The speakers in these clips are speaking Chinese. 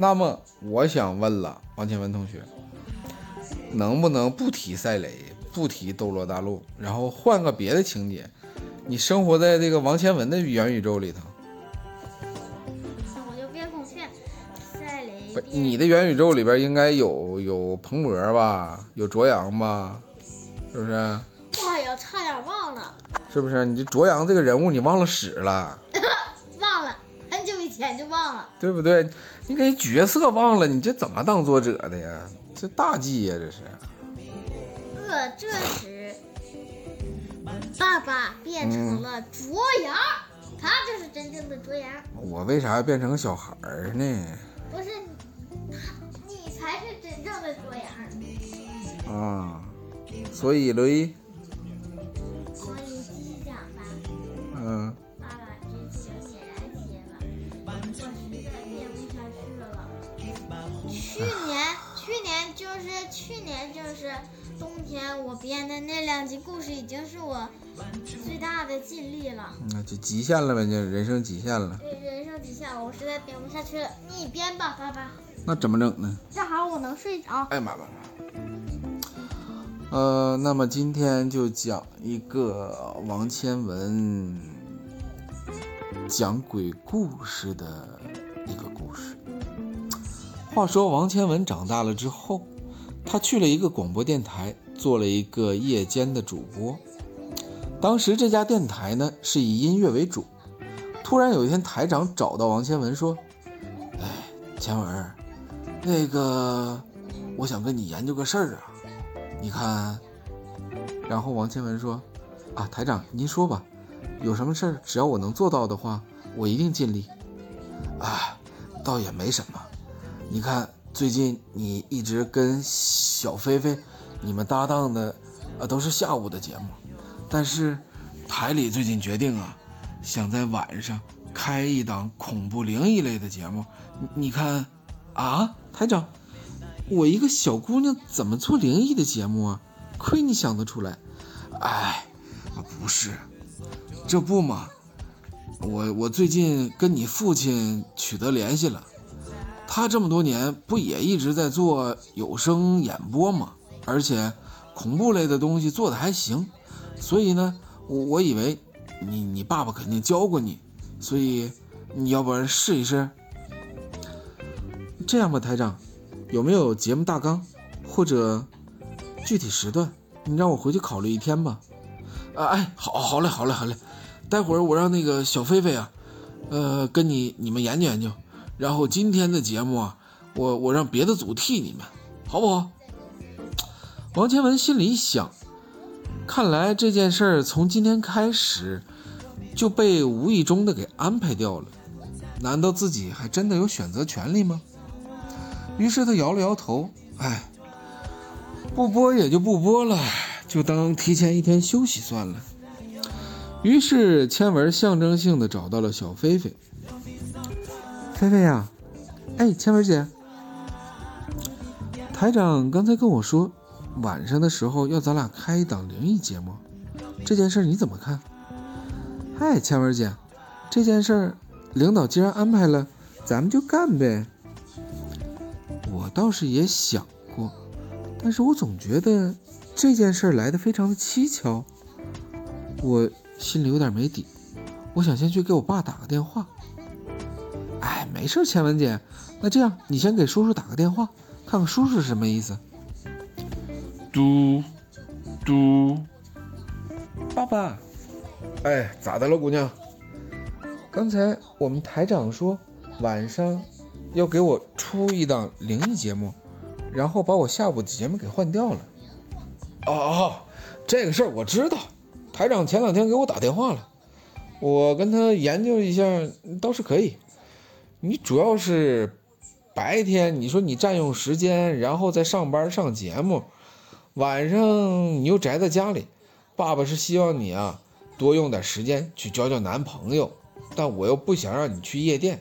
那么我想问了，王千文同学，能不能不提赛雷，不提斗罗大陆，然后换个别的情节？你生活在这个王千文的元宇宙里头，我就变孔雀，赛雷不，你的元宇宙里边应该有有彭博吧，有卓阳吧，是不是？哎呀，差点忘了，是不是？你这卓阳这个人物你忘了使了，忘了，很久以前就忘了。对不对？你给角色忘了，你这怎么当作者的呀？这大忌呀，这是。呃，这时，爸爸变成了卓阳，他就是真正的卓阳，我为啥要变成个小孩儿呢？不是他，你才是真正的卓阳。啊，所以雷，所以继续讲吧。嗯，去年，去年就是去年就是冬天，我编的那两集故事已经是我最大的尽力了，那就极限了呗，就人生极限了。对人生极限，我实在编不下去了。你编吧，爸爸，那怎么整呢？正好我能睡着。哎呀妈妈妈！呃，那么今天就讲一个王千文讲鬼故事的一个故事。话说王千文长大了之后，他去了一个广播电台，做了一个夜间的主播。当时这家电台呢是以音乐为主。突然有一天，台长找到王千文说：“哎，千文，那个我想跟你研究个事儿啊，你看。”然后王千文说：“啊，台长您说吧，有什么事儿只要我能做到的话，我一定尽力。啊，倒也没什么。你看最近你一直跟小菲菲你们搭档的，啊，都是下午的节目，但是台里最近决定啊，想在晚上开一档恐怖灵异类的节目。你看，啊，台长，我一个小姑娘怎么做灵异的节目啊？亏你想得出来。哎，啊不是，这不嘛，我我最近跟你父亲取得联系了，他这么多年不也一直在做有声演播吗？而且恐怖类的东西做的还行，所以呢，我我以为你你爸爸肯定教过你，所以你要不然试一试。这样吧，台长，有没有节目大纲或者具体时段？你让我回去考虑一天吧。啊，哎，好，好嘞，好嘞，好嘞。待会儿我让那个小菲菲啊，呃，跟你你们研究研究。然后今天的节目啊，我我让别的组替你们，好不好？王千文心里想，看来这件事儿从今天开始就被无意中的给安排掉了。难道自己还真的有选择权利吗？于是他摇了摇头，哎。不播也就不播了，就当提前一天休息算了。于是千文象征性的找到了小菲菲。菲菲呀，哎，千文姐，台长刚才跟我说，晚上的时候要咱俩开一档灵异节目，这件事你怎么看？嗨，千文姐，这件事领导既然安排了，咱们就干呗。我倒是也想过。但是我总觉得这件事来的非常的蹊跷，我心里有点没底。我想先去给我爸打个电话。哎，没事，千文姐，那这样你先给叔叔打个电话，看看叔叔是什么意思。嘟嘟，爸爸，哎，咋的了，姑娘？刚才我们台长说晚上要给我出一档灵异节目。然后把我下午的节目给换掉了。哦哦，这个事儿我知道，台长前两天给我打电话了，我跟他研究一下，倒是可以。你主要是白天你说你占用时间，然后再上班上节目，晚上你又宅在家里，爸爸是希望你啊多用点时间去交交男朋友，但我又不想让你去夜店，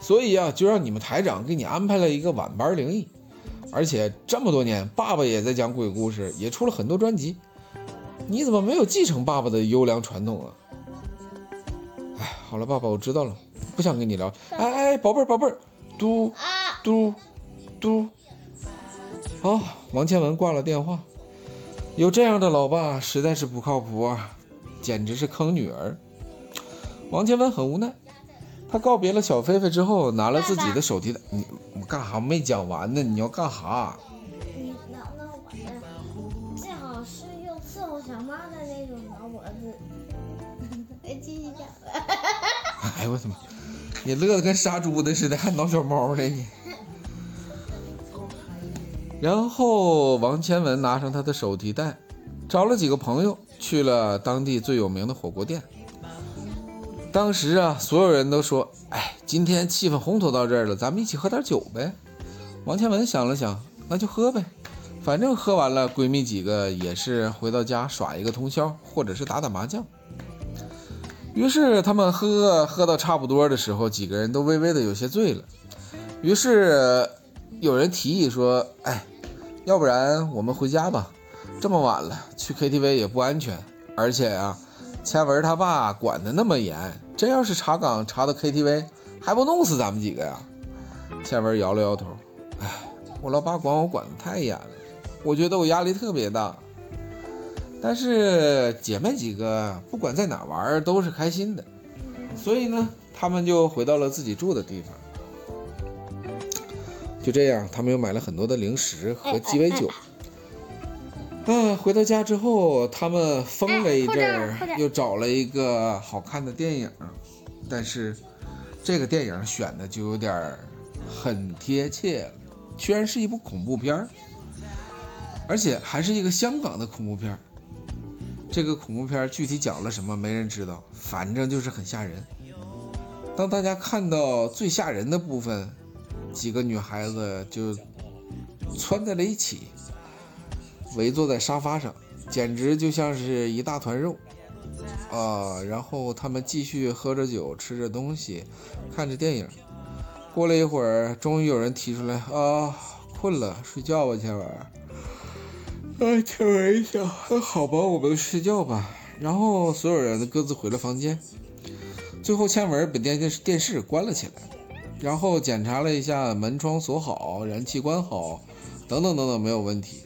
所以啊就让你们台长给你安排了一个晚班灵异。而且这么多年，爸爸也在讲鬼故事，也出了很多专辑。你怎么没有继承爸爸的优良传统啊？哎，好了，爸爸，我知道了，不想跟你聊。哎哎，宝贝儿，宝贝儿，嘟啊。嘟嘟。好，王倩文挂了电话。有这样的老爸实在是不靠谱啊，简直是坑女儿。王倩文很无奈，他告别了小菲菲之后，拿了自己的手提袋。你我干哈没讲完呢？你要干哈？你那那我的最好是用伺候小妈的那种挠脖子。继续讲。哎呦我的妈！你乐得跟杀猪的似的，还挠小猫呢你。然后王千文拿上他的手提袋，找了几个朋友去了当地最有名的火锅店。当时啊，所有人都说：“哎，今天气氛烘托到这儿了，咱们一起喝点酒呗。”王千文想了想，那就喝呗，反正喝完了，闺蜜几个也是回到家耍一个通宵，或者是打打麻将。于是他们喝喝到差不多的时候，几个人都微微的有些醉了。于是有人提议说：“哎。”要不然我们回家吧，这么晚了去 KTV 也不安全，而且啊，倩文他爸管得那么严，真要是查岗查到 KTV，还不弄死咱们几个呀？倩文摇了摇头，哎，我老爸管我管得太严了，我觉得我压力特别大。但是姐妹几个不管在哪玩都是开心的，所以呢，他们就回到了自己住的地方。就这样，他们又买了很多的零食和鸡尾酒。嗯，回到家之后，他们疯了一阵儿，又找了一个好看的电影。但是，这个电影选的就有点很贴切了，居然是一部恐怖片儿，而且还是一个香港的恐怖片儿。这个恐怖片具体讲了什么，没人知道，反正就是很吓人。当大家看到最吓人的部分。几个女孩子就窜在了一起，围坐在沙发上，简直就像是一大团肉啊！然后他们继续喝着酒，吃着东西，看着电影。过了一会儿，终于有人提出来：“啊，困了，睡觉吧，千文。”啊，千文一想：“好吧，我们睡觉吧。”然后所有人都各自回了房间。最后，千文把电电电视关了起来。然后检查了一下门窗锁好，燃气关好，等等等等，没有问题。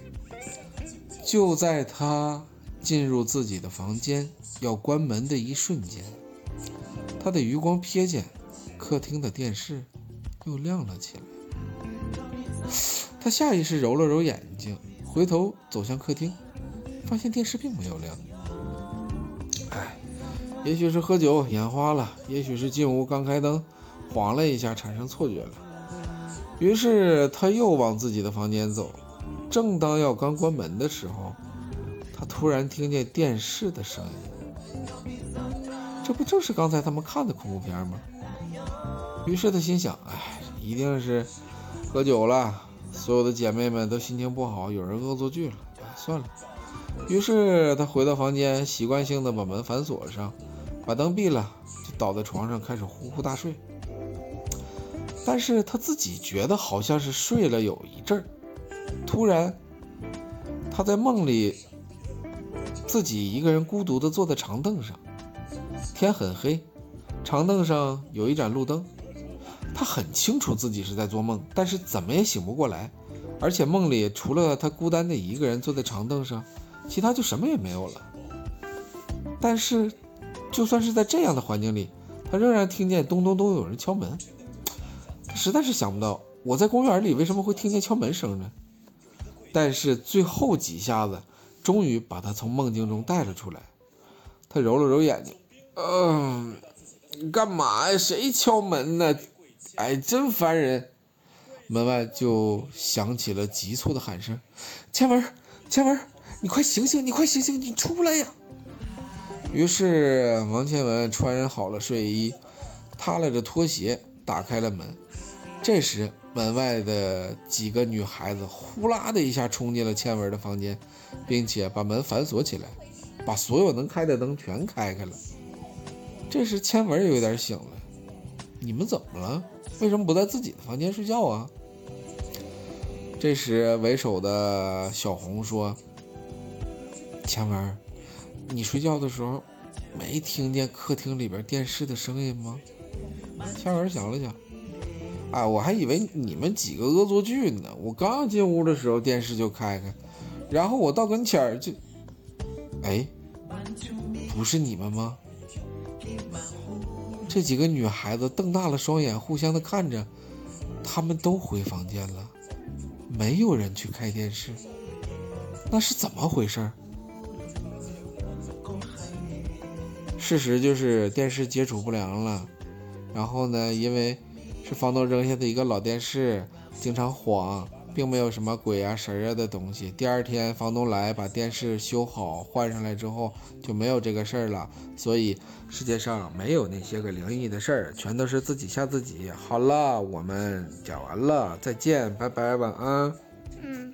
就在他进入自己的房间要关门的一瞬间，他的余光瞥见客厅的电视又亮了起来。他下意识揉了揉眼睛，回头走向客厅，发现电视并没有亮。哎，也许是喝酒眼花了，也许是进屋刚开灯。晃了一下，产生错觉了。于是他又往自己的房间走。正当要刚关门的时候，他突然听见电视的声音。这不正是刚才他们看的恐怖片吗？于是他心想：哎，一定是喝酒了，所有的姐妹们都心情不好，有人恶作剧了。算了。于是他回到房间，习惯性的把门反锁上，把灯闭了，就倒在床上开始呼呼大睡。但是他自己觉得好像是睡了有一阵儿，突然，他在梦里自己一个人孤独的坐在长凳上，天很黑，长凳上有一盏路灯，他很清楚自己是在做梦，但是怎么也醒不过来，而且梦里除了他孤单的一个人坐在长凳上，其他就什么也没有了。但是，就算是在这样的环境里，他仍然听见咚咚咚有人敲门。实在是想不到，我在公园里为什么会听见敲门声呢？但是最后几下子，终于把他从梦境中带了出来。他揉了揉眼睛，嗯，干嘛呀？谁敲门呢？哎，真烦人！门外就响起了急促的喊声：“千文，千文，你快醒醒！你快醒醒！你出来呀！”于是王千文穿好了睡衣，踏拉着拖鞋打开了门。这时，门外的几个女孩子呼啦的一下冲进了千文的房间，并且把门反锁起来，把所有能开的灯全开开了。这时，千文有点醒了：“你们怎么了？为什么不在自己的房间睡觉啊？”这时，为首的小红说：“千文，你睡觉的时候没听见客厅里边电视的声音吗？”千文想了想。啊，我还以为你们几个恶作剧呢。我刚进屋的时候，电视就开开，然后我到跟前儿就，哎，不是你们吗？这几个女孩子瞪大了双眼，互相的看着，他们都回房间了，没有人去开电视，那是怎么回事？事实就是电视接触不良了，然后呢，因为是房东扔下的一个老电视，经常晃，并没有什么鬼啊神啊的东西。第二天房东来把电视修好换上来之后，就没有这个事儿了。所以世界上没有那些个灵异的事儿，全都是自己吓自己。好了，我们讲完了，再见，拜拜，晚安。嗯。